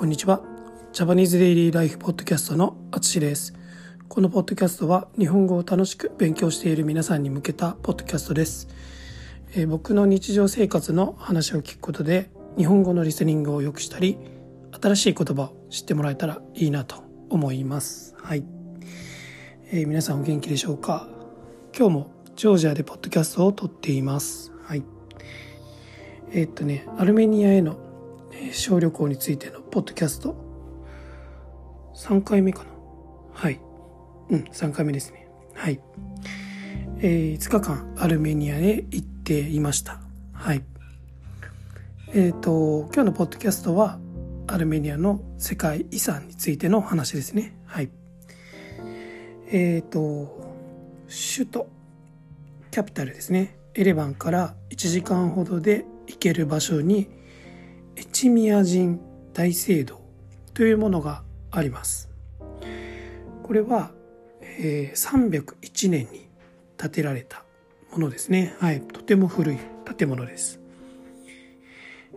こんにちは。ジャパニーズデイリーライフポッドキャストのあつしです。このポッドキャストは日本語を楽しく勉強している皆さんに向けたポッドキャストです。えー、僕の日常生活の話を聞くことで日本語のリスニングを良くしたり、新しい言葉を知ってもらえたらいいなと思います。はい。えー、皆さんお元気でしょうか？今日もジョージアでポッドキャストを撮っています。はい。えー、っとね、アルメニアへの小旅行についてのポッドキャスト。3回目かな？はい。うん3回目ですね。はい。えー、5日間アルメニアへ行っていました。はい。えっ、ー、と今日のポッドキャストはアルメニアの世界遺産についての話ですね。はい。えっ、ー、と首都キャピタルですね。エレバンから1時間ほどで行ける場所にエチミア人大聖堂というものがあります。これは、えー、301年に建てられたものですね。はい、とても古い建物です。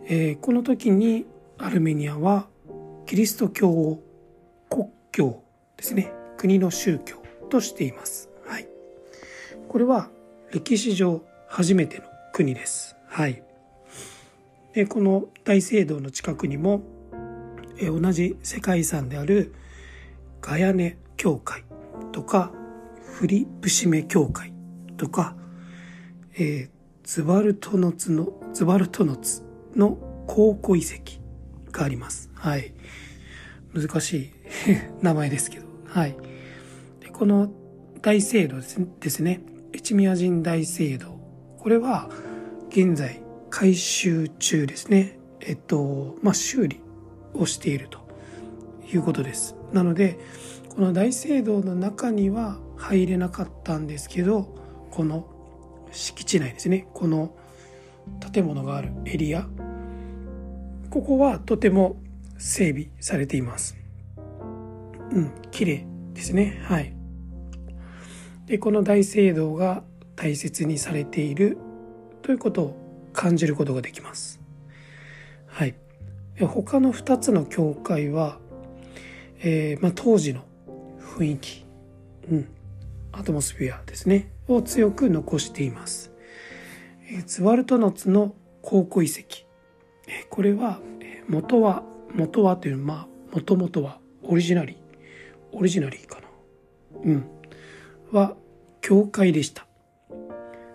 えー、この時にアルメニアはキリスト教を国教ですね。国の宗教としています。はい。これは歴史上初めての国です。はい。でこの大聖堂の近くにもえ同じ世界遺産であるガヤネ教会とかフリ節目教会とか、えー、ズバルトノツのズバルトノツの考古遺跡があります。はい。難しい 名前ですけど。はい。でこの大聖堂ですね。エチミア人大聖堂。これは現在改修中ですね。えっと、まあ、修理をしているということです。なので、この大聖堂の中には入れなかったんですけど、この敷地内ですね。この建物があるエリア。ここはとても整備されています。うん、綺麗ですね。はい。で、この大聖堂が大切にされているということを感じることができます。はい。他の2つの教会は、えー、まあ、当時の雰囲気、うん、アトモスフィアですね、を強く残しています。え、ツワルトノツの考古遺跡。え、これは、元は、元はという、まあ、もともとはオリジナリー、オリジナリーかな。うん。は、教会でした。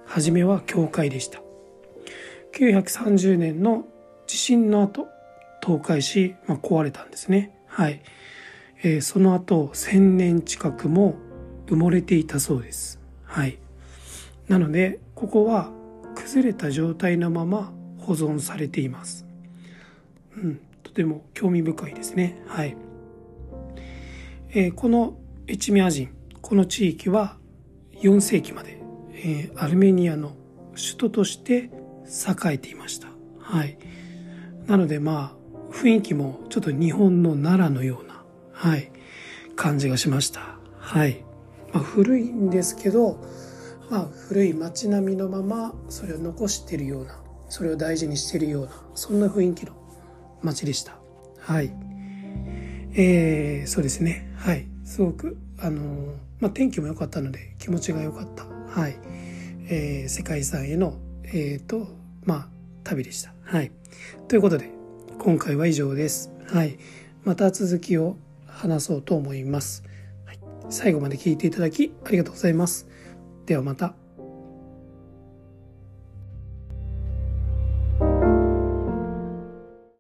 はじめは教会でした。1930年の地震の後、倒壊し、まあ、壊れたんですね。はい。えー、その後、1000年近くも埋もれていたそうです。はい。なので、ここは崩れた状態のまま保存されています。うん、とても興味深いですね。はい。えー、このエチミア人、この地域は4世紀まで、えー、アルメニアの首都として栄えていました。はい。なのでまあ、雰囲気もちょっと日本の奈良のような、はい、感じがしました。はい。まあ、古いんですけど、まあ、古い街並みのままそれを残してるような、それを大事にしてるような、そんな雰囲気の街でした。はい。えー、そうですね。はい。すごく、あのー、まあ、天気も良かったので気持ちが良かった。はい。えー、世界遺産への、えっ、ー、と、まあ、旅でした。はい。ということで、今回は以上です。はい。また続きを話そうと思います。はい、最後まで聞いていただきありがとうございます。ではまた。